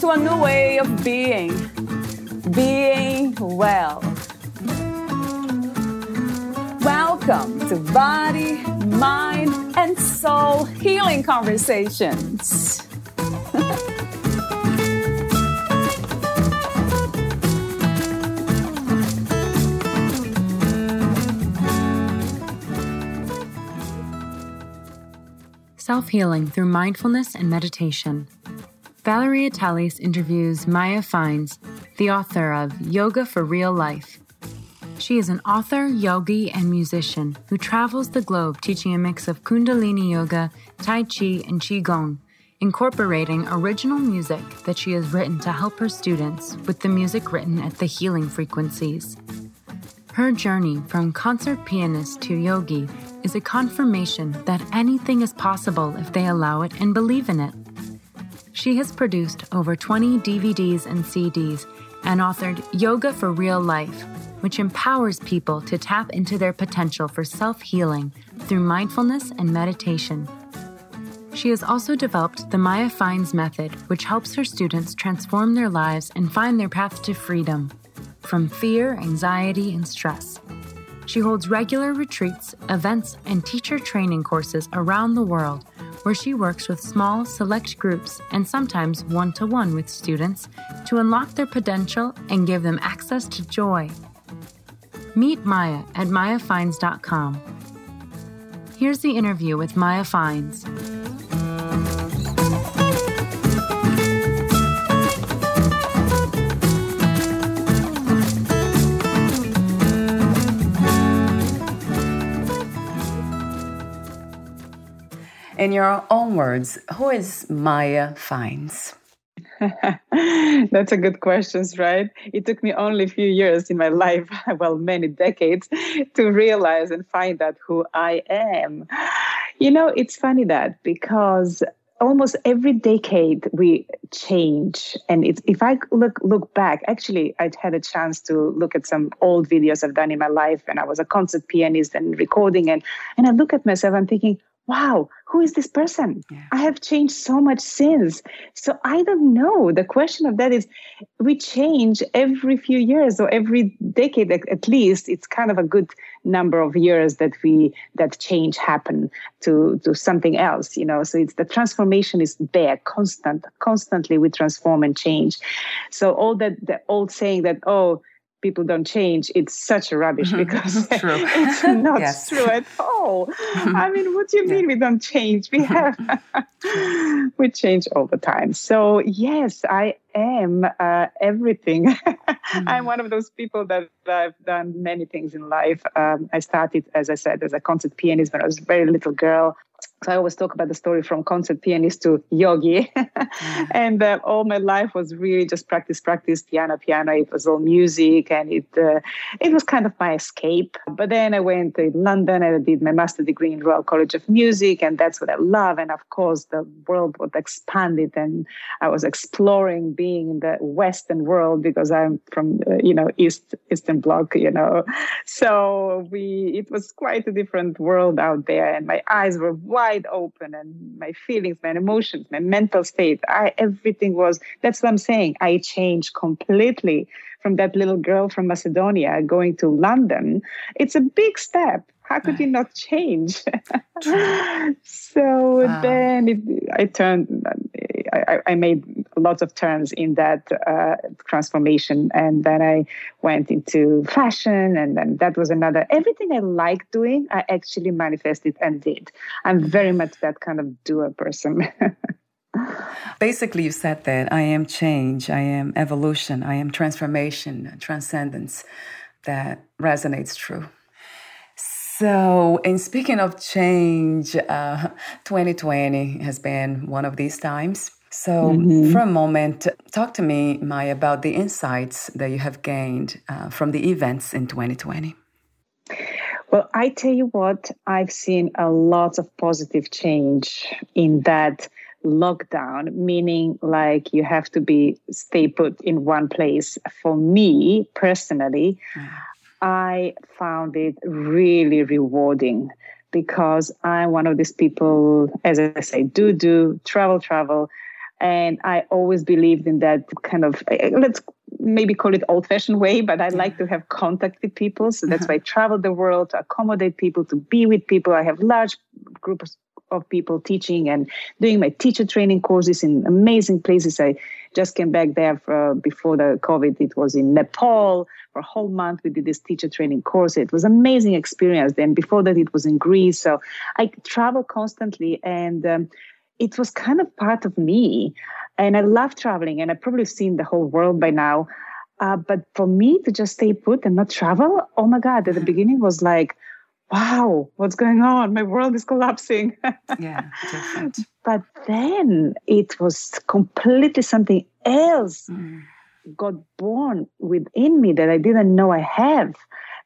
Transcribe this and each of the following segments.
to a new way of being, being well. Welcome to Body, Mind, and Soul Healing Conversations. Self healing through mindfulness and meditation. Valeria Teles interviews Maya Fiennes, the author of Yoga for Real Life. She is an author, yogi, and musician who travels the globe teaching a mix of Kundalini Yoga, Tai Chi, and Qigong, incorporating original music that she has written to help her students with the music written at the healing frequencies. Her journey from concert pianist to yogi is a confirmation that anything is possible if they allow it and believe in it. She has produced over 20 DVDs and CDs and authored Yoga for Real Life, which empowers people to tap into their potential for self healing through mindfulness and meditation. She has also developed the Maya Fiennes method, which helps her students transform their lives and find their path to freedom from fear, anxiety, and stress. She holds regular retreats, events, and teacher training courses around the world where she works with small, select groups and sometimes one to one with students to unlock their potential and give them access to joy. Meet Maya at mayafiennes.com. Here's the interview with Maya Fiennes. In your own words, who is Maya Fiennes? That's a good question, right? It took me only a few years in my life, well, many decades, to realize and find out who I am. You know, it's funny that because almost every decade we change and if i look look back actually i had a chance to look at some old videos i've done in my life and i was a concert pianist and recording and and i look at myself i'm thinking wow, who is this person? Yeah. I have changed so much since. So I don't know. The question of that is we change every few years or every decade at least. It's kind of a good number of years that we that change happen to to something else, you know. So it's the transformation is there, constant, constantly we transform and change. So all that the old saying that, oh, people don't change, it's such a rubbish mm-hmm. because it's not yes. true at all. Mm-hmm. I mean, what do you mean yeah. we don't change? We have we change all the time. So yes, I am uh, everything. mm-hmm. I'm one of those people that I've done many things in life. Um, I started, as I said, as a concert pianist when I was a very little girl. So I always talk about the story from concert pianist to yogi. mm. And uh, all my life was really just practice, practice, piano, piano. It was all music and it uh, it was kind of my escape. But then I went to London and I did my master degree in Royal College of Music. And that's what I love. And of course, the world was expanded and I was exploring being in the Western world because I'm from, uh, you know, East, Eastern Bloc, you know. So we, it was quite a different world out there. And my eyes were wide open and my feelings, my emotions, my mental state, I everything was that's what I'm saying. I changed completely from that little girl from Macedonia going to London. It's a big step. How could you not change? so wow. then it, I turned, I, I, made lots of turns in that uh, transformation. And then I went into fashion. And then that was another, everything I like doing, I actually manifested and did. I'm very much that kind of doer person. Basically, you said that I am change, I am evolution, I am transformation, transcendence. That resonates true. So, in speaking of change, uh, 2020 has been one of these times. So, mm-hmm. for a moment, talk to me, Maya, about the insights that you have gained uh, from the events in 2020. Well, I tell you what, I've seen a lot of positive change in that lockdown, meaning like you have to be stay put in one place. For me personally, mm. I found it really rewarding because I'm one of these people, as I say, do do travel, travel. And I always believed in that kind of, eh, let's maybe call it old fashioned way, but I like to have contact with people. So that's uh-huh. why I travel the world to accommodate people, to be with people. I have large groups of people teaching and doing my teacher training courses in amazing places. I just came back there for, before the COVID. It was in Nepal for a whole month. We did this teacher training course. It was amazing experience. Then before that, it was in Greece. So I travel constantly, and um, it was kind of part of me. And I love traveling, and I've probably seen the whole world by now. Uh, but for me to just stay put and not travel, oh my God, at the beginning was like, wow, what's going on? My world is collapsing. yeah, different. But then it was completely something else mm. got born within me that I didn't know I have.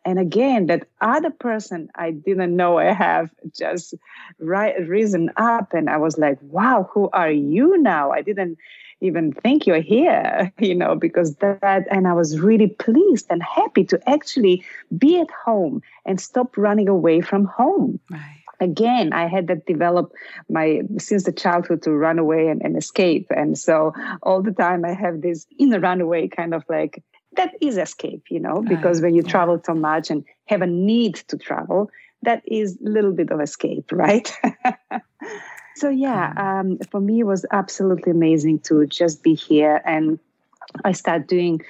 And again, that other person I didn't know I have just risen up. And I was like, wow, who are you now? I didn't even think you're here, you know, because that, and I was really pleased and happy to actually be at home and stop running away from home. Right. Again, I had that develop my since the childhood to run away and, and escape. And so all the time I have this in the runaway kind of like that is escape, you know, because when you travel so much and have a need to travel, that is a little bit of escape, right? So yeah, um, for me it was absolutely amazing to just be here, and I started doing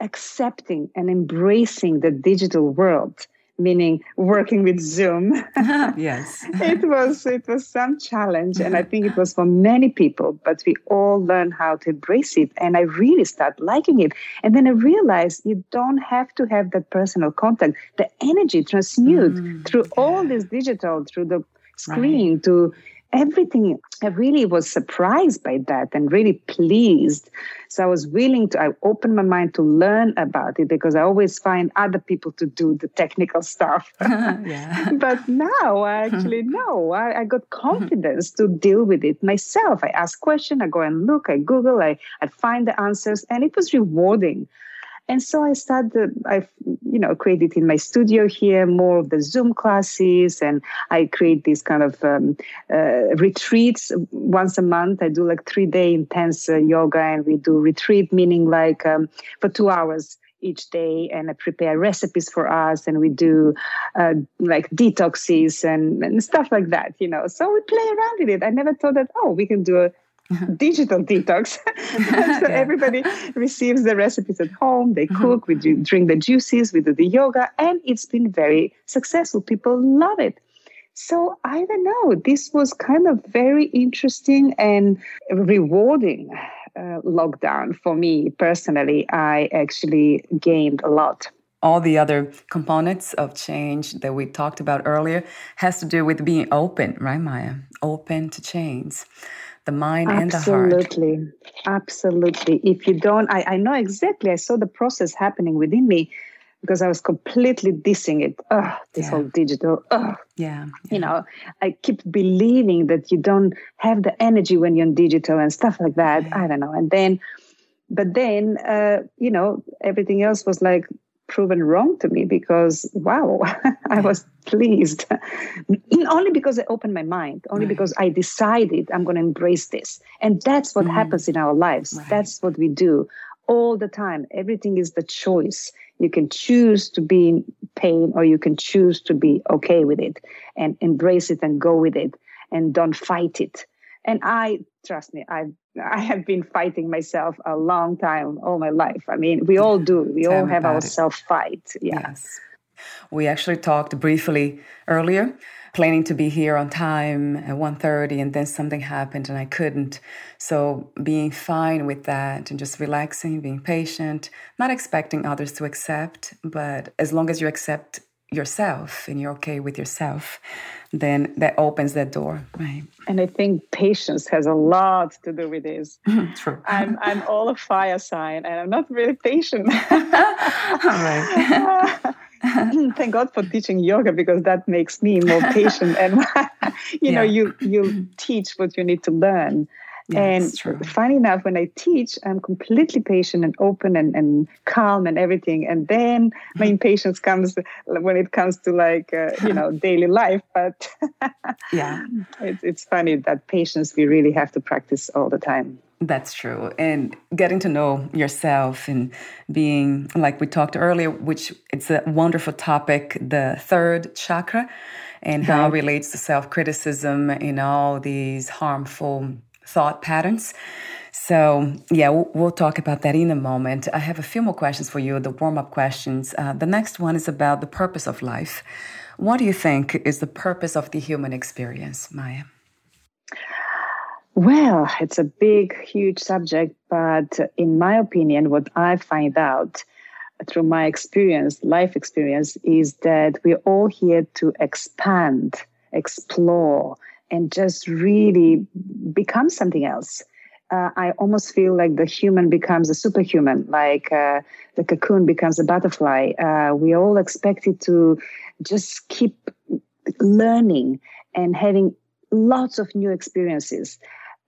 accepting and embracing the digital world meaning working with zoom yes it was it was some challenge and i think it was for many people but we all learned how to embrace it and i really started liking it and then i realized you don't have to have that personal contact the energy transmute mm, through yeah. all this digital through the screen right. to everything i really was surprised by that and really pleased. So i was willing to i opened my mind to learn about it because i always find other people to do the technical stuff. But now i actually know I, I, got mm-hmm. confidence to deal with it myself. I ask question i go and look i google i, I find the answers and it was rewarding and so I started, I, you know, created in my studio here more of the Zoom classes, and I create these kind of um, uh, retreats once a month. I do like three day intense uh, yoga, and we do retreat, meaning like um, for two hours each day and I prepare recipes for us and we do uh, like detoxes and, and stuff like that, you know. So we play around with it. I never thought that, oh, we can do a digital detox. so yeah. everybody receives the recipes at home, they mm-hmm. cook, we drink the juices, we do the yoga, and it's been very successful. People love it. So I don't know, this was kind of very interesting and rewarding uh, lockdown for me personally. I actually gained a lot all the other components of change that we talked about earlier has to do with being open, right, Maya? Open to change the mind absolutely. and the heart. Absolutely. Absolutely. If you don't, I, I know exactly, I saw the process happening within me because I was completely dissing it. Ugh, this yeah. whole digital. Ugh. Yeah, yeah, You know, I keep believing that you don't have the energy when you're on digital and stuff like that. Yeah. I don't know. And then, but then, uh, you know, everything else was like, proven wrong to me because wow i was pleased. Only because i opened my mind only right. because i decided i'm going to embrace this. And that's what mm. happens in our lives. Right. that's what we do all the time. Everything is the choice. You can choose to be in pain or you can choose to be okay with it and embrace it and go with it and don't fight it and i trust me i I have been fighting myself a long time, all my life. I mean, we all do. We Tell all have our self fight. Yeah. Yes. We actually talked briefly earlier, planning to be here on time at 1.30 and then something happened and I couldn't. So being fine with that and just relaxing, being patient, not expecting others to accept, but as long as you accept yourself and you're okay with yourself, then that opens that door, right? And I think patience has a lot to do with this. True. I'm I'm all a fire sign, and I'm not really patient. all right. Thank God for teaching yoga because that makes me more patient, and you know, you you mm-hmm. teach what you need to learn and funny enough, when I teach, I'm completely patient and open and, and calm and everything. And then my impatience comes when it comes to like, uh, you know, daily life. But yeah, it's, it's funny that patience we really have to practice all the time. That's true. And getting to know yourself and being, like we talked earlier, which it's a wonderful topic, the third chakra and how it relates to self criticism and all these harmful thought patterns. So, yeah, we'll, we'll, talk about that in a moment. I have a few more questions for you, the warm up questions. Uh, the next one is about the purpose of life. What do you think is the purpose of the human experience, Maya? Well, it's a big, huge subject, but in my opinion, what I find out through my experience, life experience, is that we're all here to expand, explore, and just really become something else. Uh, I almost feel like the human becomes a superhuman, like uh, the cocoon becomes a butterfly. Uh, we all expected to just keep learning and having lots of new experiences.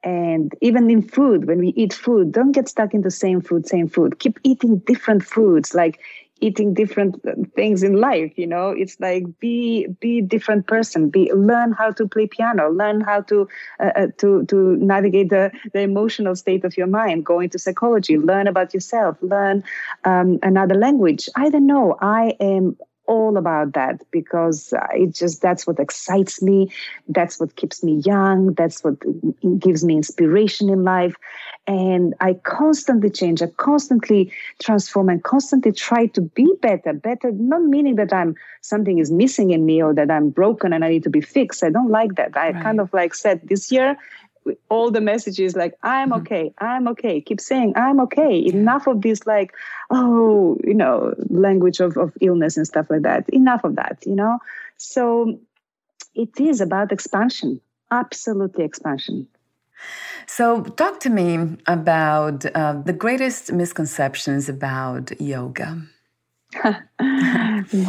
And even in food, when we eat food, don't get stuck in the same food, same food. Keep eating different foods. Like eating different things in life you know? It's like be be different person. Be learn how to play piano. Learn how to uh, uh, to to navigate the the emotional state of your mind. Go into psychology. Learn about yourself. Learn um, another language. I don't know. I am all about that because uh, it just that's what excites me. That's what keeps me young. That's what gives me inspiration in life. And i constantly change. I constantly transform and constantly try to be better. Better not meaning that i'm something is missing in me or that i'm broken and i need to be fixed. I don't like that. I right. kind of like said this year all the messages like i'm mm-hmm. okay i'm okay. Keep saying i'm okay. Enough of this like oh you know language of, of illness and stuff like that. Enough of that you know? So it is about expansion absolutely expansion. So talk to me about uh, the greatest misconceptions about yoga.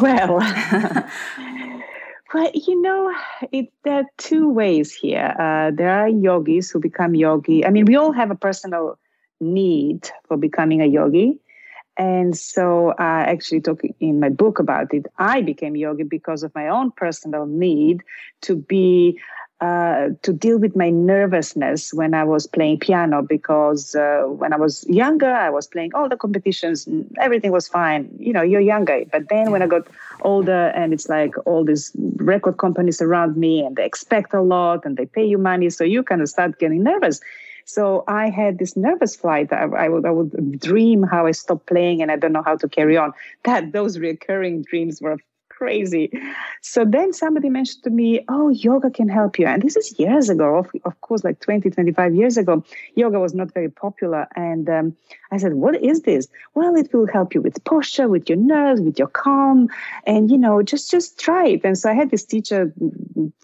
Well Well, you know, it, there are two ways here. Uh, there are yogis who become yogi. I mean, we all have a personal need for becoming a yogi. And so I actually talk in my book about it. I became yogi because of my own personal need to be uh, to deal with my nervousness when I was playing piano because uh, when I was younger, I was playing all the competitions, everything was fine. You know, you're younger. But then when I got older, and it's like all these record companies around me, and they expect a lot and they pay you money, so you kind of start getting nervous. So I had this nervous flight. I, I, would I would dream how I stopped playing and I don't know how to carry on. That those recurring dreams were crazy. So then somebody mentioned to me, oh, yoga can help you. And this is years ago, of, of course, like 20, 25 years ago. Yoga was not very popular. And um, I said, what is this? Well, it will help you with posture, with your nerves, with your calm. And, you know, just, just try it. And so I had this teacher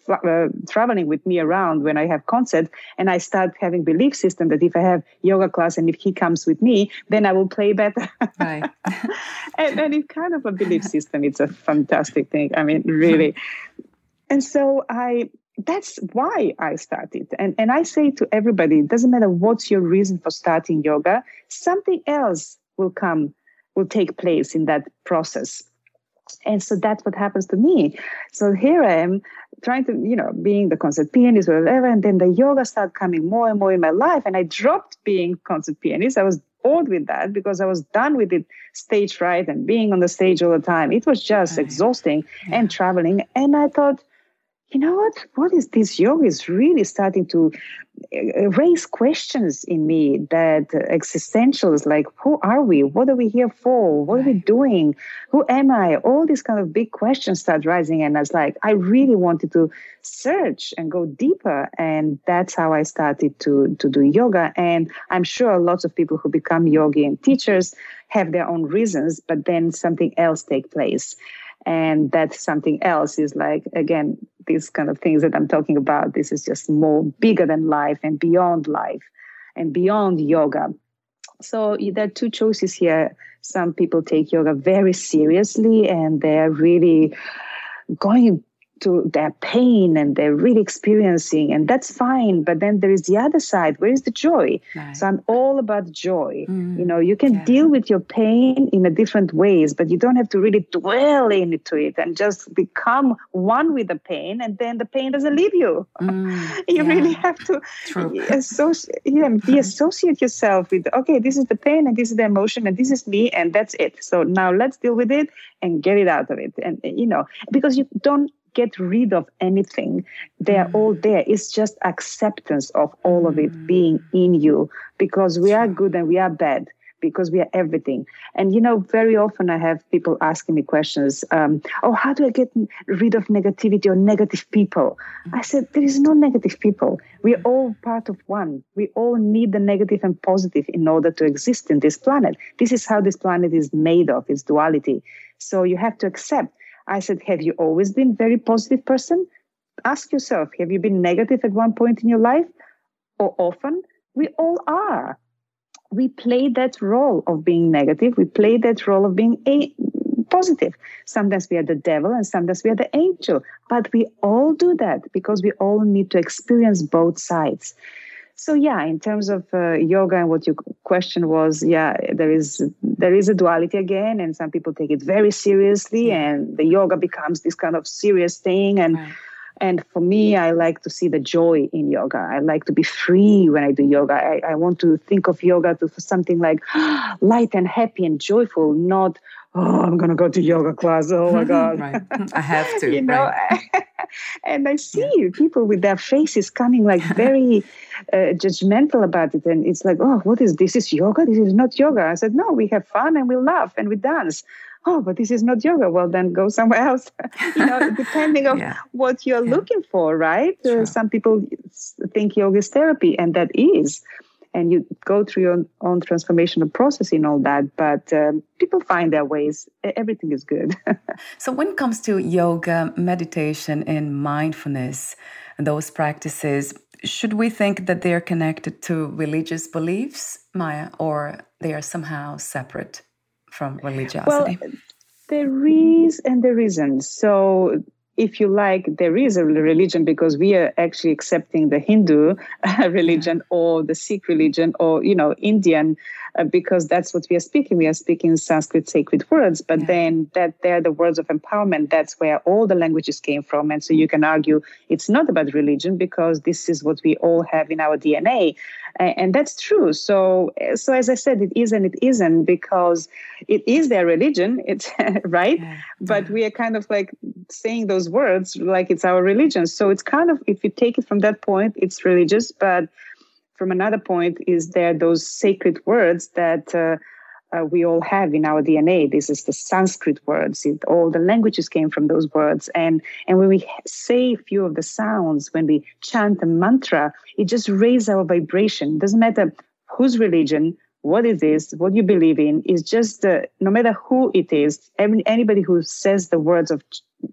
uh, traveling with me around when I have concerts. And I start having belief system that if I have yoga class and if he comes with me, then I will play better. Right. and, and it's kind of a belief system. It's a fantastic fantastic thing. I mean, really. Mm-hmm. and so I that's why I started. And and I say to everybody, it doesn't matter what's your reason for starting yoga, something else will come, will take place in that process. And so that's what happens to me. So here I am trying to, you know, being the concert pianist or whatever, and then the yoga started coming more and more in my life. And I dropped being concert pianist. I was with that because I was done with it stage fright and being on the stage all the time. It was just exhausting yeah. and traveling. And I thought, you know what? What is this yoga is really starting to uh, raise questions in me that existentials like who are we? What are we here for? What are we doing? Who am I? All these kind of big questions start rising, and I was like, I really wanted to search and go deeper, and that's how I started to to do yoga. And I'm sure lots of people who become yogi and teachers have their own reasons, but then something else take place. And that's something else is like again these kind of things that i'm talking about this is just more bigger than life and beyond life and beyond yoga. So there are two choices here. Some people take yoga very seriously and they're really going to their pain and they're really experiencing and that's fine but then there is the other side. Where is the joy? Right. so i'm all about joy. Mm, you know you can yeah. deal with your pain in a different ways but you don't have to really dwell into it and just become one with the pain and then the pain doesn't leave you. Mm, you yeah. really have to associate yeah, be associate yourself with okay this is the pain and this is the emotion and this is me and that's it. So now let's deal with it and get it out of it. And you know because you don't get rid of anything. They are all mm. there. It's just acceptance of all of it being mm. in you because we are good and we are bad because we are everything. And you know, very often I have people asking me questions. Um, oh, how do I get rid of negativity or negative people? I said there is no negative people. We're all part of one. We all need the negative and positive in order to exist in this planet. This is how this planet is made of. It's duality. So you have to accept I said, Have you always been very positive person? Ask yourself, have you been negative at one point in your life or often? We all are. We play that role of being negative. We play that role of being a positive. Sometimes we are the devil and sometimes we are the angel. But we all do that because we all need to experience both sides so yeah in terms of uh, yoga and what your question was yeah there is there is a duality again and some people take it very seriously and the yoga becomes this kind of serious thing and right. and for me i like to see the joy in yoga. I like to be free when i do yoga. I, I want to think of yoga to something like light and happy and joyful not oh i'm gonna go to yoga class oh my god right. i have to you know right. and I see yeah. people with their faces coming like very uh, judgmental about it. And it's like, oh, what is this? Is yoga? This is not yoga. I said, no, we have fun and we laugh and we dance. Oh, but this is not yoga. Well, then go somewhere else. you know, depending on yeah. what you're yeah. looking for, right? Uh, some people think yoga is therapy, and that is and you go through your own, own transformational process in all that. But um, people find their ways. Everything is good. so, when it comes to yoga, meditation, and mindfulness, those practices, should we think that they are connected to religious beliefs, Maya, or they are somehow separate from religiosity? Well, there is and there isn't. So if you like, there is a religion because we are actually accepting the Hindu religion or the Sikh religion or, you know, Indian uh, because that's what we are speaking. We are speaking Sanskrit sacred words, but yeah. then that they're the words of empowerment. That's where all the languages came from. And so you can argue it's not about religion because this is what we all have in our DNA. And that's true. So, so as I said, it is and it isn't because it is their religion. It's right, yeah. but we are kind of like saying those words like it's our religion. So it's kind of if you take it from that point, it's religious, but from another point is there those sacred words that uh, uh, we all have in our DNA. This is the Sanskrit words. It, all the languages came from those words. And, and when we say a few of the sounds, when we chant a mantra, it just raises our vibration. It doesn't matter whose religion, what it is, what you believe in, is just uh, no matter who it is, anybody who says the words of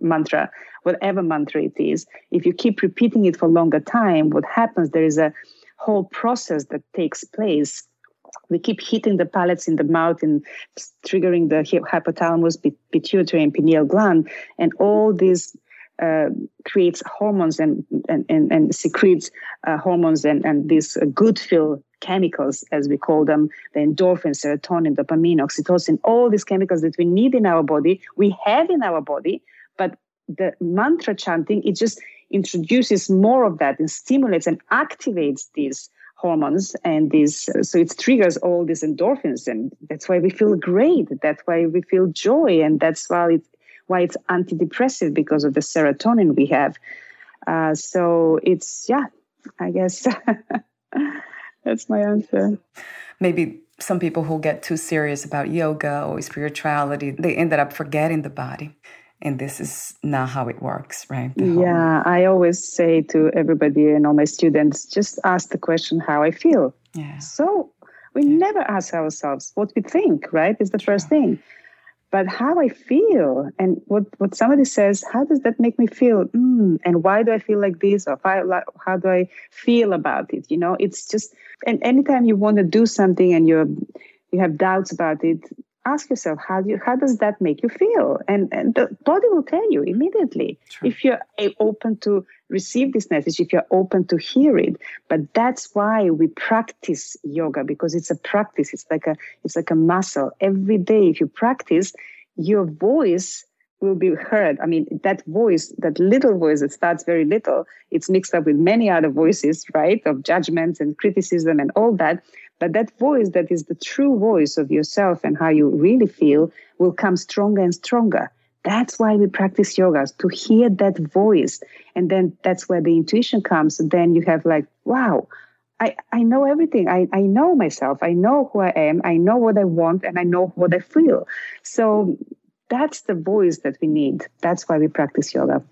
mantra, whatever mantra it is, if you keep repeating it for longer time, what happens, there is a whole process that takes place we keep hitting the palates in the mouth and triggering the hypothalamus, pituitary, and pineal gland, and all this uh, creates hormones and and, and, and secretes uh, hormones and and these uh, good feel chemicals, as we call them, the endorphins, serotonin, dopamine, oxytocin, all these chemicals that we need in our body, we have in our body, but the mantra chanting, it just introduces more of that and stimulates and activates these hormones and these so it triggers all these endorphins and that's why we feel great. That's why we feel joy and that's why it's why it's antidepressive because of the serotonin we have. Uh, so it's yeah i guess that's my answer. Maybe some people who get too serious about yoga or spirituality they ended up forgetting the body and this is not how it works right yeah i always say to everybody and all my students just ask the question how i feel yeah so we yeah. never ask ourselves what we think right is the True. first thing but how I feel and what, what somebody says, how does that make me feel? Mm, and why do I feel like this? Or I, how do I feel about it? You know, it's just, and anytime you want to do something and you're, you have doubts about it, ask yourself how do you, how does that make you feel? And and the body will tell you immediately. True. if you're open to receive this message if you're open to hear it. But that's why we practice yoga because it's a practice. It's like a it's like a muscle. Every day if you practice your voice will be heard. I mean that voice that little voice that starts very little it's mixed up with many other voices right? Of judgments and criticism and all that but that voice that is the true voice of yourself and how you really feel will come stronger and stronger. That's why we practice yoga, to hear that voice. And then that's where the intuition comes. Then you have like, wow, I, I know everything. I, I know myself. I know who I am. I know what I want and I know what I feel. So that's the voice that we need. That's why we practice yoga.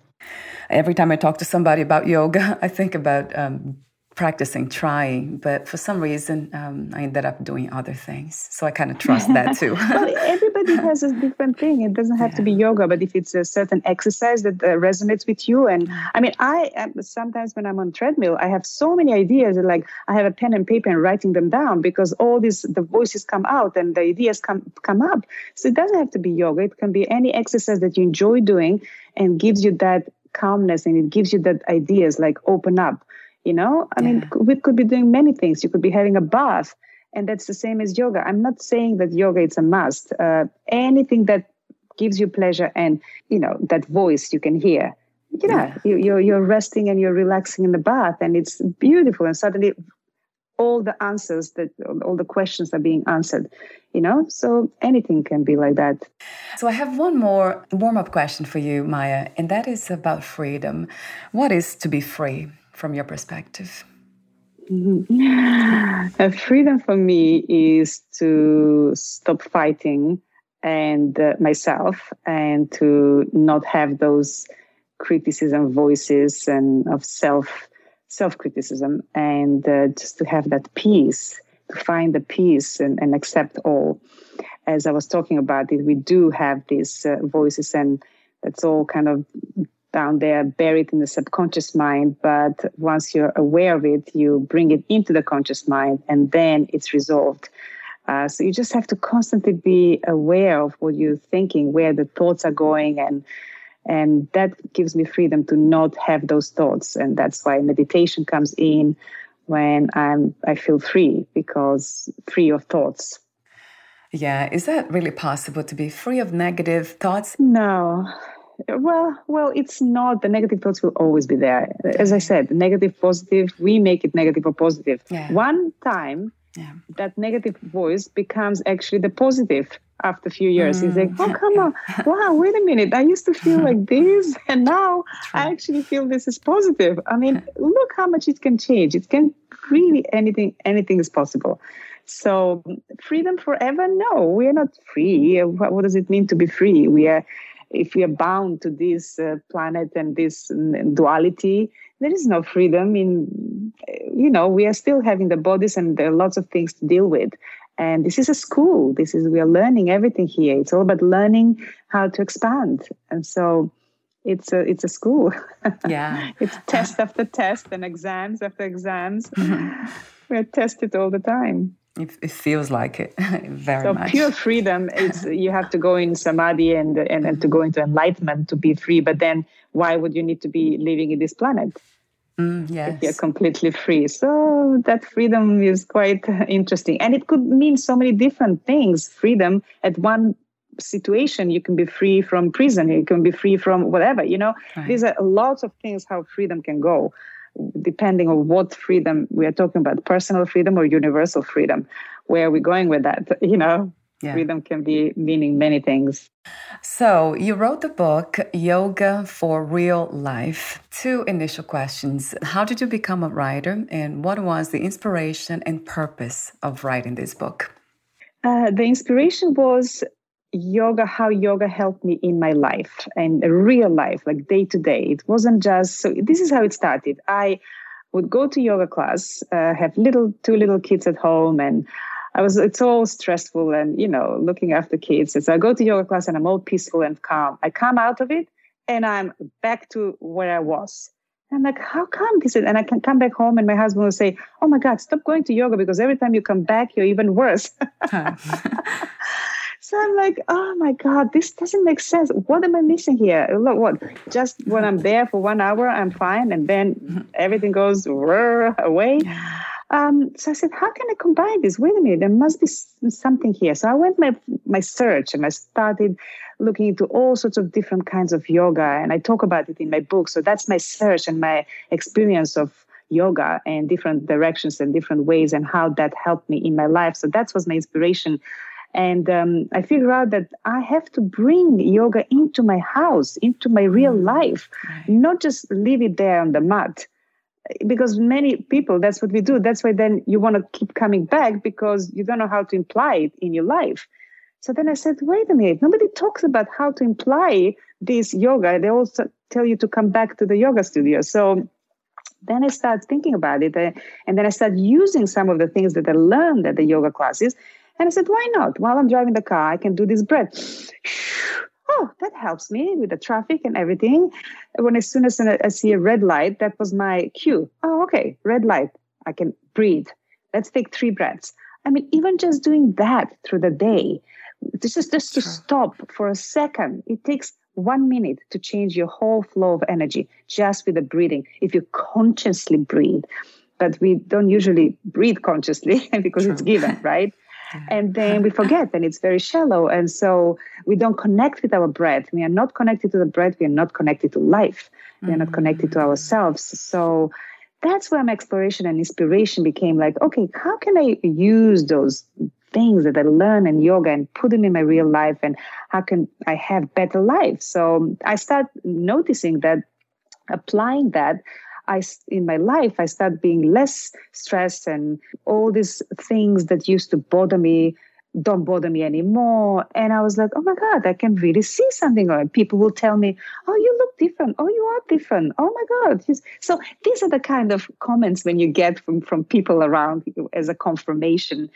Every time I talk to somebody about yoga, I think about um, practicing, trying, but for some reason, um, I ended up doing other things. So I kind of trust that too. well, everybody has a different thing. It doesn't have yeah. to be yoga, but if it's a certain exercise that uh, resonates with you, and I mean, I am, sometimes when I'm on treadmill, I have so many ideas. Like I have a pen and paper and writing them down because all these the voices come out and the ideas come come up. So it doesn't have to be yoga. It can be any exercise that you enjoy doing and gives you that calmness and it gives you that ideas like open up you know? I yeah. mean we could be doing many things. You could be having a bath and that's the same as yoga. I'm not saying that yoga is a must. Uh, anything that gives you pleasure and you know that voice you can hear. You know yeah. you, you're, you're resting and you're relaxing in the bath and it's beautiful. And suddenly all the answers that all the questions are being answered you know? So anything can be like that. So i have one more warm-up question for you maya and that is about freedom. What is to be free from your perspective? Mm-hmm. freedom for me is to stop fighting and uh, myself and to not have those criticism voices and of self self criticism and uh, just to have that peace to find the peace and, and accept all as i was talking about it we do have these uh, voices and that's all kind of down there buried in the subconscious mind but once you're aware of it you bring it into the conscious mind and then it's resolved. Uh, so you just have to constantly be aware of what you're thinking where the thoughts are going and and that gives me freedom to not have those thoughts. And that's why meditation comes in when i'm i feel free because free of thoughts. Yeah is that really possible to be free of negative thoughts? No well, well, it's not. The negative thoughts will always be there. As I said, negative, positive. We make it negative or positive. Yeah. One time, yeah. that negative voice becomes actually the positive after a few years. Mm. He's like, oh, come on. Wow, wait a minute. I used to feel like this, and now I actually feel this is positive. I mean, look how much it can change. It can really anything, anything is possible. So, freedom forever? No, we are not free. What, what does it mean to be free? We are if we are bound to this uh, planet and this mm, duality, there is no freedom. In you know, we are still having the bodies, and there are lots of things to deal with. And this is a school. This is we are learning everything here. It's all about learning how to expand. And so, it's a it's a school. Yeah, it's test after test and exams after exams. Mm-hmm. We're tested all the time. It, it, feels like it very so much. pure freedom is you have to go in samadhi and, and and to go into enlightenment to be free. But then why would you need to be living in this planet? Mm, yes. If you're completely free. So that freedom is quite interesting. And it could mean so many different things. Freedom at one situation, you can be free from prison, you can be free from whatever, you know. Right. These are lots of things how freedom can go depending on what freedom we are talking about personal freedom or universal freedom where are we going with that? You know yeah. freedom can be meaning many things. So you wrote the book yoga for real life. Two initial questions. How did you become a writer and what was the inspiration and purpose of writing this book? Uh, the inspiration was yoga how yoga helped me in my life and real life like day to day it wasn't just so this is how it started i would go to yoga class uh, have little two little kids at home and I was it's all stressful and you know looking after kids. and So I go to yoga class and I'm all peaceful and calm. I come out of it and I'm back to where I was. I'm like, how come this is? And I can come back home and my husband will say, "Oh my God, stop going to yoga because every time you come back, you're even worse." so I'm like, "Oh my God, this doesn't make sense. What am I missing here? Look, what? Just when I'm there for one hour, I'm fine, and then everything goes away." Um, so I said, how can I combine this? Wait a minute, there must be something here. So I went my my search and I started looking into all sorts of different kinds of yoga, and I talk about it in my book. So that's my search and my experience of yoga and different directions and different ways and how that helped me in my life. So that was my inspiration. And um, I figured out that I have to bring yoga into my house, into my real mm. life, right. not just leave it there on the mat. Because many people that's what we do. That's why then you want to keep coming back because you don't know how to imply it in your life. So then i said wait a minute. Nobody talks about how to imply this yoga. They also tell you to come back to the yoga studio. So then i started thinking about it uh, and then i started using some of the things that i learned at the yoga classes and i said why not while i'm driving the car i can do this breath oh, that helps me with the traffic and everything. When as soon as I see a red light, that was my cue. Oh, okay, red light. I can breathe. Let's take three breaths. I mean, even just doing that through the day, this is just to stop for a second. It takes one minute to change your whole flow of energy just with the breathing. If you consciously breathe, but we don't usually breathe consciously because True. it's given, right? And then we forget and it's very shallow. And so we don't connect with our breath. We are not connected to the breath. We are not connected to life. We are not mm. connected to ourselves. So that's where my exploration and inspiration became like okay how can i use those things that i learn in yoga and put them in my real life? And how can i have better life? So i start noticing that applying that I in my life I start being less stressed and all these things that used to bother me don't bother me anymore. And I was like, oh my God, I can really see something on People will tell me, oh, you look different. Oh, you are different. Oh my God. So these are the kind of comments when you get from, from people around you as a confirmation.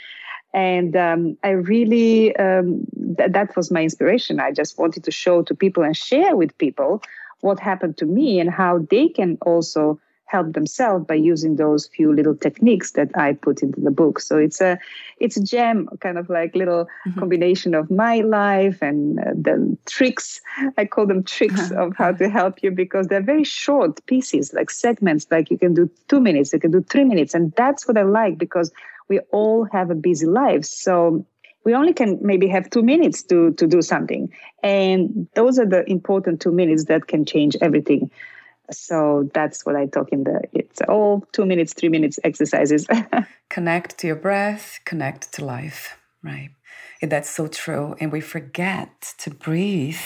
And um, I really, um, th- that was my inspiration. I just wanted to show to people and share with people what happened to me and how they can also help themselves by using those few little techniques that I put into the book. So it's a it's a gem, kind of like little mm-hmm. combination of my life and uh, the tricks. I call them tricks of how to help you because they're very short pieces, like segments. Like you can do two minutes, you can do three minutes, and that's what I like because we all have a busy life. So we only can maybe have two minutes to to do something. And those are the important two minutes that can change everything. So that's what i talk in the it's all two minutes three minutes exercises. Connect to your breath connect to life right? That's so true. And we forget to breathe.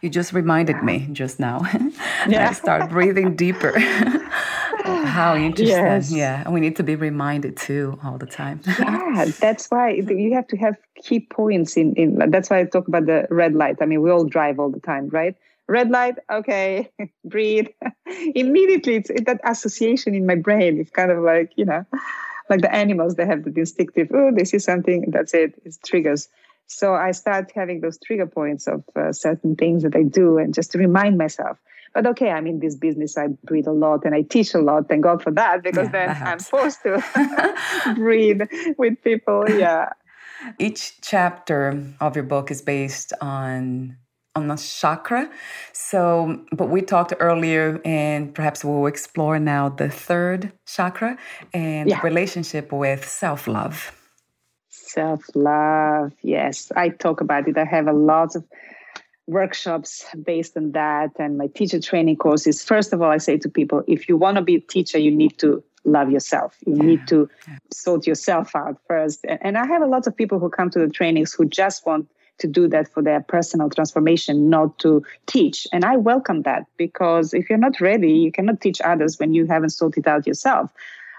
You just reminded me just now. Yeah. I start breathing deeper how interesting. Yes. yeah we need to be reminded too all the time. Yeah that's why you have to have key points in in that's why i talk about the red light. I mean we all drive all the time right? Red light okay breathe. Immediately it's it, that association in my brain it's kind of like you know like the animals they have the instinctive oh they see something that's it it triggers. So i start having those trigger points of uh, certain things that i do and just to remind myself but okay i'm in this business i breathe a lot and i teach a lot thank god for that because yeah, then that i'm forced to breathe with people yeah each chapter of your book is based on on a chakra. So, but we talked earlier, and perhaps we'll explore now the third chakra and yeah. relationship with self love. Self love, yes. I talk about it. I have a lot of workshops based on that and my teacher training courses. First of all, I say to people if you want to be a teacher, you need to love yourself. You yeah. need to sort yourself out first. And I have a lot of people who come to the trainings who just want to do that for their personal transformation, not to teach. And I welcome that because if you're not ready, you cannot teach others when you haven't sorted out yourself.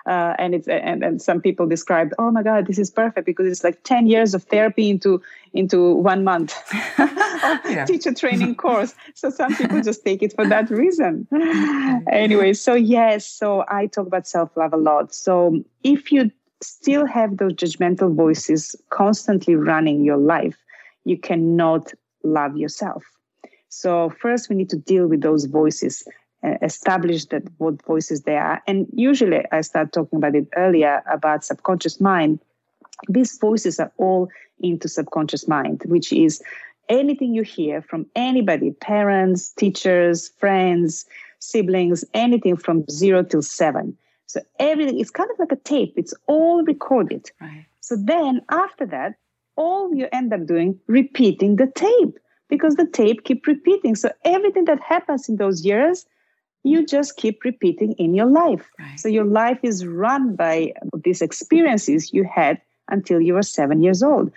Uh, and it's and, and some people described, oh my god, this is perfect because it's like ten years of therapy into into one month teacher training course. So some people just take it for that reason. anyway, so yes, so I talk about self love a lot. So if you still have those judgmental voices constantly running your life, you cannot love yourself. So, first, we need to deal with those voices, Uh, establish that what voices they are. And usually, I start talking about it earlier about subconscious mind. These voices are all into subconscious mind, which is anything you hear from anybody parents, teachers, friends, siblings, anything from zero till seven. So everything is kind of like a tape, it's all recorded. Right. So then after that, all you end up doing repeating the tape because the tape keep repeating. So everything that happens in those years, you just keep repeating in your life. Right. So your life is run by these experiences you had until you were seven years old.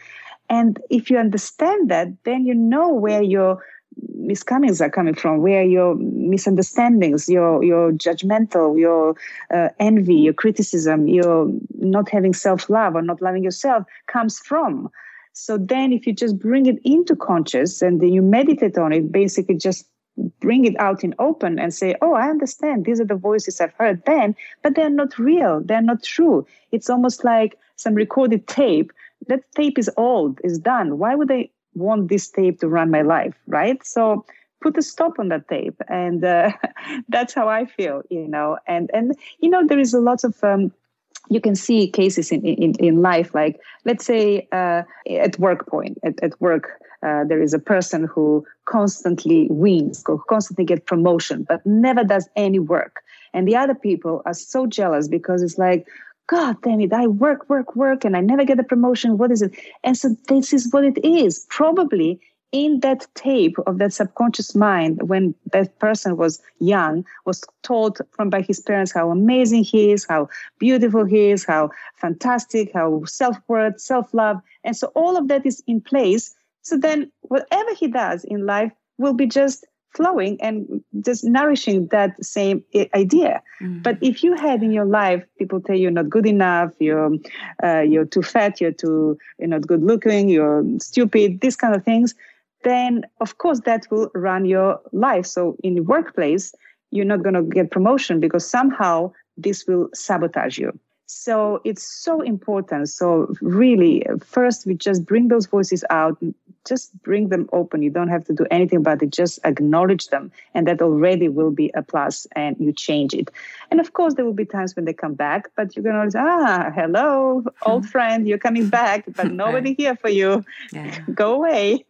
And if you understand that, then you know where your miscomings are coming from, where your misunderstandings, your your judgmental, your uh, envy, your criticism, your not having self love or not loving yourself comes from. So then, if you just bring it into conscious and then you meditate on it, basically just bring it out in open and say, Oh, I understand. These are the voices I've heard then, but they're not real. They're not true. It's almost like some recorded tape. That tape is old, is done. Why would I want this tape to run my life, right? So put a stop on that tape, and uh, that's how I feel, you know. And and you know there is a lot of um, you can see cases in, in, in life like let's say uh, at work point at, at work uh, there is a person who constantly wins who constantly get promotion but never does any work and the other people are so jealous because it's like God damn it, I work, work, work, and I never get a promotion. What is it? And so this is what it is. Probably in that tape of that subconscious mind, when that person was young, was told from by his parents how amazing he is, how beautiful he is, how fantastic, how self-worth, self-love. And so all of that is in place. So then whatever he does in life will be just flowing and just nourishing that same idea. Mm-hmm. But if you had in your life people tell you you're not good enough, you're uh, you're too fat, you're too you're not good looking, you're stupid, these kind of things, then of course that will run your life. So in the workplace, you're not going to get promotion because somehow this will sabotage you. So it's so important. So really, first we just bring those voices out, just bring them open. You don't have to do anything about it. Just acknowledge them. And that already will be a plus and you change it. And of course, there will be times when they come back, but you're going to say, ah, hello, old friend, you're coming back, but nobody here for you. Yeah. Go away,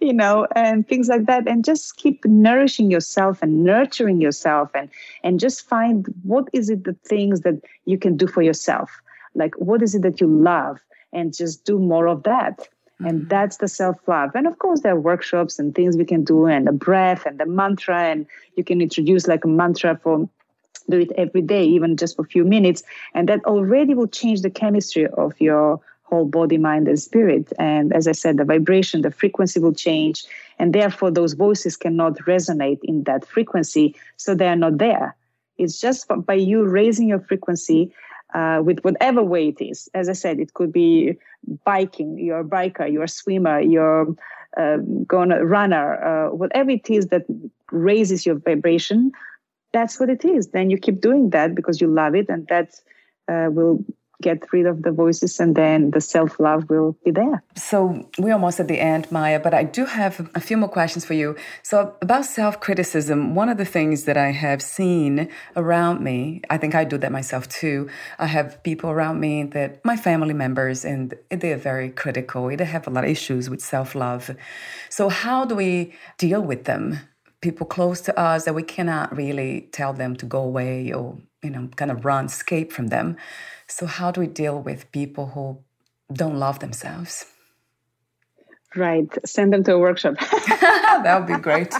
you know, and things like that. And just keep nourishing yourself and nurturing yourself and, and just find what is it the things that you can do for yourself? Like, what is it that you love? And just do more of that and mm-hmm. that's the self love. And of course, there are workshops and things we can do, and the breath and the mantra, and you can introduce like a mantra for do it every day, even just for a few minutes, and that already will change the chemistry of your whole body, mind, and spirit. And as I said, the vibration, the frequency will change, and therefore those voices cannot resonate in that frequency, so they are not there. It's just by you raising your frequency uh, with whatever way it is. As I said, it could be biking, you're a biker, you're a swimmer, you're uh, going a runner, uh, whatever it is that raises your vibration, that's what it is. Then you keep doing that because you love it, and that uh, will get rid of the voices and then the self love will be there. So we're almost at the end, Maya, but I do have a few more questions for you. So, about self criticism, one of the things that I have seen around me, I think I do that myself too. I have people around me that my family members, and they are very critical. They have a lot of issues with self love. So, how do we deal with them? People close to us that we cannot really tell them to go away or, you know, kind of run, escape from them. So, how do we deal with people who don't love themselves? Right. Send them to a workshop. that would be great.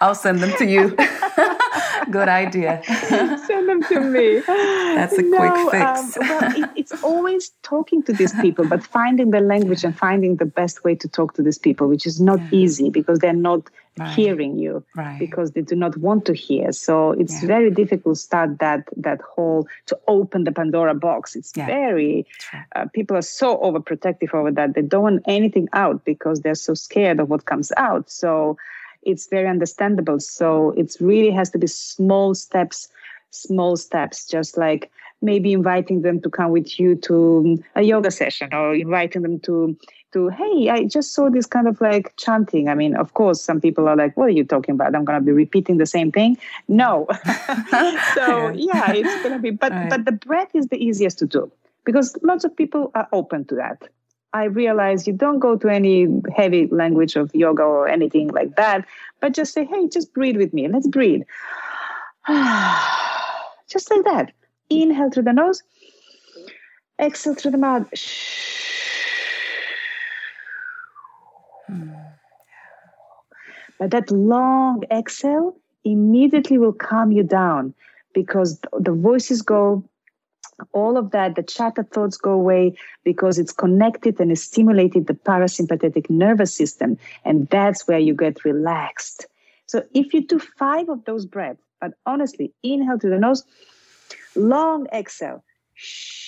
I'll send them to you. Good idea. Send them to me. That's a no, quick fix. Um, well, it, it's always talking to these people, but finding the language and finding the best way to talk to these people, which is not yeah. easy because they're not right. hearing you right. because they do not want to hear. So it's yeah. very difficult to start that that whole to open the Pandora box. It's yeah. very uh, people are so overprotective over that they don't want anything out because they're so scared of what comes out. So it's very understandable. So it really has to be small steps, small steps, just like maybe inviting them to come with you to um, a yoga session or inviting them to to hey i just saw this kind of like chanting. I mean of course some people are like what are you talking about? I'm going to be repeating the same thing. No. So yeah it's going to be but right. but the breath is the easiest to do because lots of people are open to that i realize you don't go to any heavy language of yoga or anything like that but just say hey just breathe with me. Let's breathe. Just like that. Inhale through the nose. Exhale through the mouth. But that long exhale immediately will calm you down because the voices go, all of that, the chatter thoughts go away because it's connected and it's stimulated the parasympathetic nervous system. And that's where you get relaxed. So if you do five of those breaths, but honestly, inhale through the nose, long exhale. Shh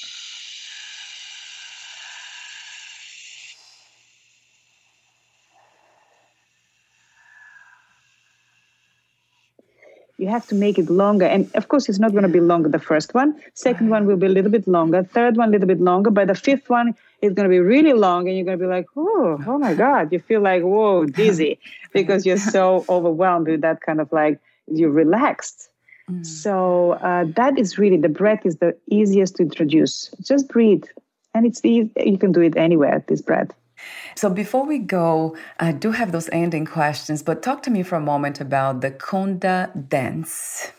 you have to make it longer. And of course it's not going to be longer the first one. Second one will be a little bit longer. Third one a little bit longer. But the fifth one is going to be really long and you're going to be like oh oh my god. You feel like whoa dizzy because you're so overwhelmed with that kind of like you're relaxed. Mm. so uh, that is really the breath is the easiest to introduce. Just breathe and it's easy you can do it anywhere this breath so before we go, I do have those ending questions, but talk to me for a moment about the Kunda dance.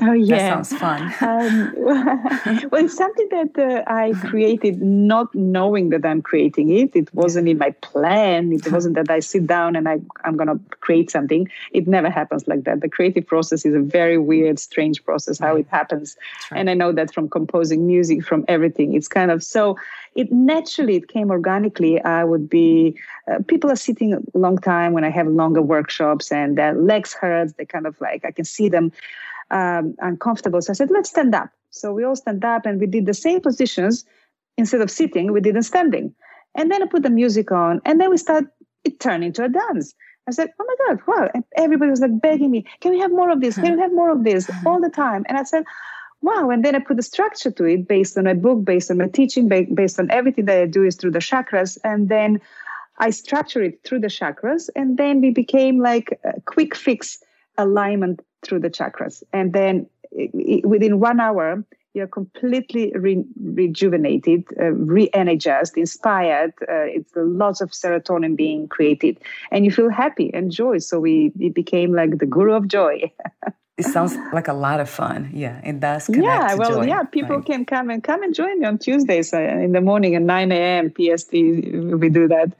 Oh yeah, that sounds fun. um, well, it's something that uh, I created not knowing that I'm creating it. It wasn't in my plan. It wasn't that I sit down and I, I'm going to create something. It never happens like that. The creative process is a very weird, strange process. How it happens, right. and I know that from composing music, from everything. It's kind of so. It naturally it came organically. I would be uh, people are sitting a long time when I have longer workshops, and their legs hurts. They kind of like I can see them um, uncomfortable. So I said, let's stand up. So we all stand up and we did the same positions. Instead of sitting, we did in standing. And then I put the music on and then we start, it turned into a dance. I said, oh my God, wow. And everybody was like begging me, can we have more of this? Can we have more of this all the time? And I said, wow. And then I put the structure to it based on my book, based on my teaching, based on everything that I do is through the chakras. And then I structure it through the chakras. And then we became like a quick fix alignment through the chakras. And then within one hour, you're completely re- rejuvenated, uh, re-energized, inspired. Uh, it's lots of serotonin being created, and you feel happy and joy. So we it became like the guru of joy. it sounds like a lot of fun. Yeah, it does. yeah, well, joy, yeah, people right? can come and come and join me on Tuesdays uh, in the morning at 9 a.m. PST. We do that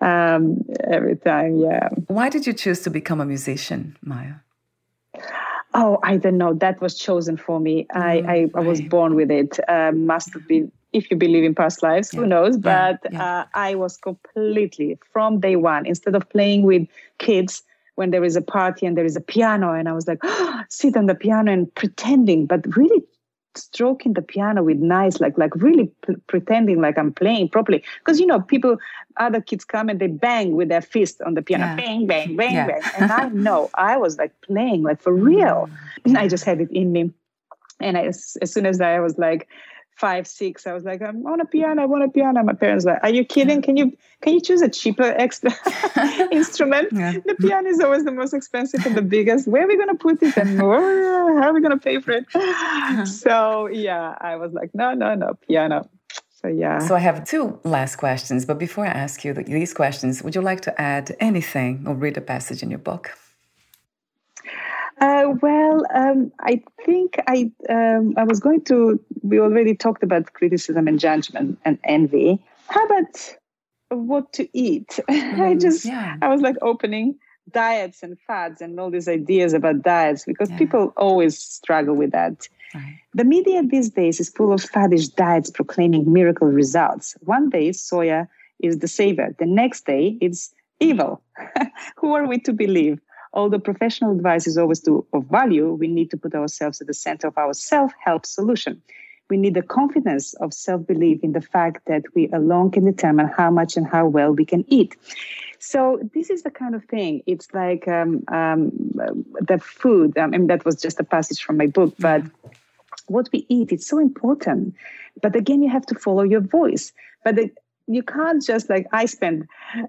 um, every time. Yeah. Why did you choose to become a musician, Maya? Oh, I don't know. That was chosen for me. Mm, I, I, I, was born with it. Uh, must have been, if you believe in past lives, yeah. who knows? But yeah. Yeah. Uh, I was completely from day one. Instead of playing with kids when there is a party and there is a piano, and I was like, oh, sit on the piano and pretending, but really stroking the piano with nice like like really p- pretending like i'm playing properly. Because you know people other kids come and they bang with their fist on the piano. Yeah. bang bang bang yeah. bang. And i know i was like playing like for real. And i just had it in me. And I, as, as soon as i was like five, six, I was like, I want a piano, I want a piano. My parents were like, Are you kidding? Can you can you choose a cheaper extra instrument? Yeah. The piano is always the most expensive and the biggest. Where are we gonna put it and where, how are we gonna pay for it? Uh-huh. so yeah, I was like, no, no, no, piano. So yeah. So I have two last questions, but before I ask you these questions, would you like to add anything or read a passage in your book? Uh, well, um, I think I um, I was going to. We already talked about criticism and judgment and envy. How about what to eat? Mm, I just yeah. I was like opening diets and fads and all these ideas about diets because yeah. people always struggle with that. Right. The media these days is full of faddish diets proclaiming miracle results. One day soya is the savior. The next day it's evil. Who are we to believe? Although professional advice is always to, of value, we need to put ourselves at the center of our self help solution. We need the confidence of self belief in the fact that we alone can determine how much and how well we can eat. So this is the kind of thing. It's like um, um, the food. I mean, that was just a passage from my book, but what we eat, it's so important. But again, you have to follow your voice. But the, you can't just like I spend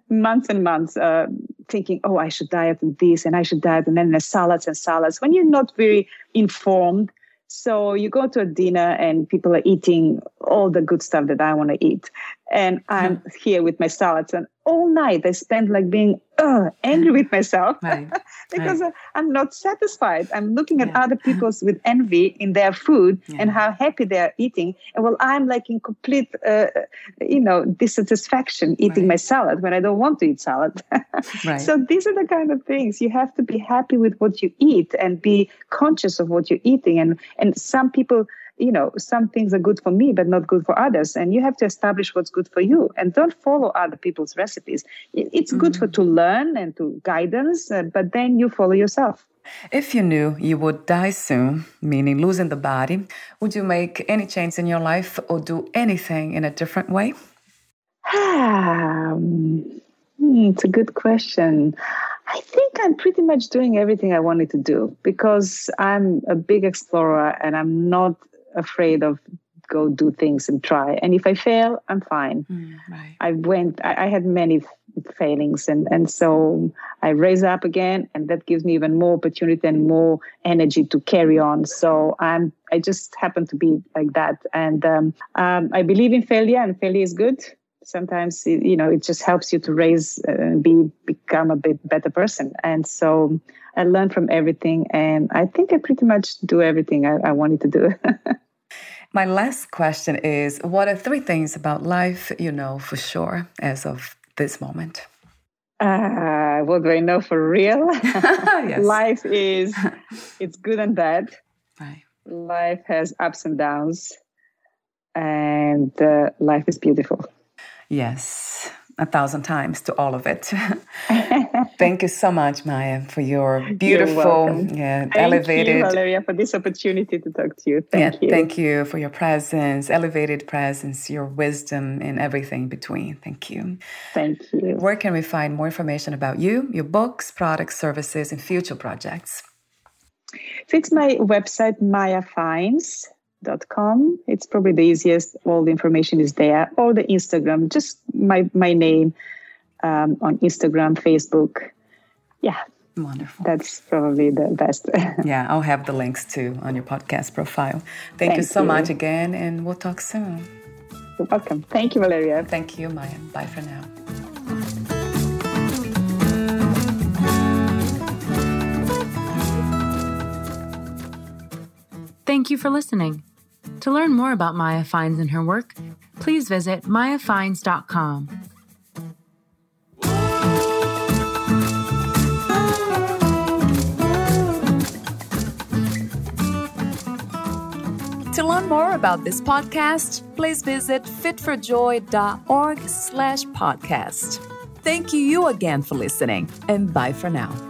months and months uh, thinking, oh, I should diet and this and I should diet and then the salads and salads when you're not very informed. So you go to a dinner and people are eating all the good stuff that I want to eat, and I'm here with my salads and all night I spend like being uh, angry with myself right. because right. I'm not satisfied. I'm looking at yeah. other people's with envy in their food yeah. and how happy they are eating. And well, I'm like in complete, uh, you know, dissatisfaction eating right. my salad when I don't want to eat salad. so these are the kind of things you have to be happy with what you eat and be conscious of what you're eating. And and some people you know some things are good for me but not good for others and you have to establish what's good for you and don't follow other people's recipes it's mm-hmm. good for to learn and to guidance uh, but then you follow yourself if you knew you would die soon, meaning losing the body, would you make any change in your life or do anything in a different way? um, it's a good question. I think I'm pretty much doing everything I wanted to do because I'm a big explorer and I'm not afraid of go do things and try. And if I fail, I'm fine. Mm, right. I went. I, I, had many failings, and and so I raise up again, and that gives me even more opportunity and more energy to carry on. So I'm. I just happen to be like that, and um, um, I believe in failure, and failure is good. Sometimes you know it just helps you to raise uh, and be become a bit better person, and so I learn from everything, and I think I pretty much do everything I, I wanted to do. My last question is What are three things about life you know for sure as of this moment? Uh, what do I know for real? Life is, it's good and bad. Right. Life has ups and downs, and uh, life is beautiful. Yes a thousand times to all of it. Thank you so much, Maya, for your beautiful, yeah, thank elevated. You, Valeria, for this opportunity to talk to you. Thank yeah, you. Thank you for your presence, elevated presence, your wisdom, and everything between. Thank you. Thank you. Where can we find more information about you, your books, products, services, and future projects? It's my website, Maya Fiennes com. It's probably the easiest. All the information is there. Or the Instagram, just my my name um, on Instagram, Facebook. Yeah. Wonderful. That's probably the best. yeah, I'll have the links too on your podcast profile. Thank, Thank you so you. much again, and we'll talk soon. You're welcome. Thank you, Valeria. Thank you, Maya. Bye for now. Thank you for listening. To learn more about Maya Fiennes and her work, please visit mayafiennes.com. To learn more about this podcast, please visit fitforjoy.org slash podcast. Thank you again for listening, and bye for now.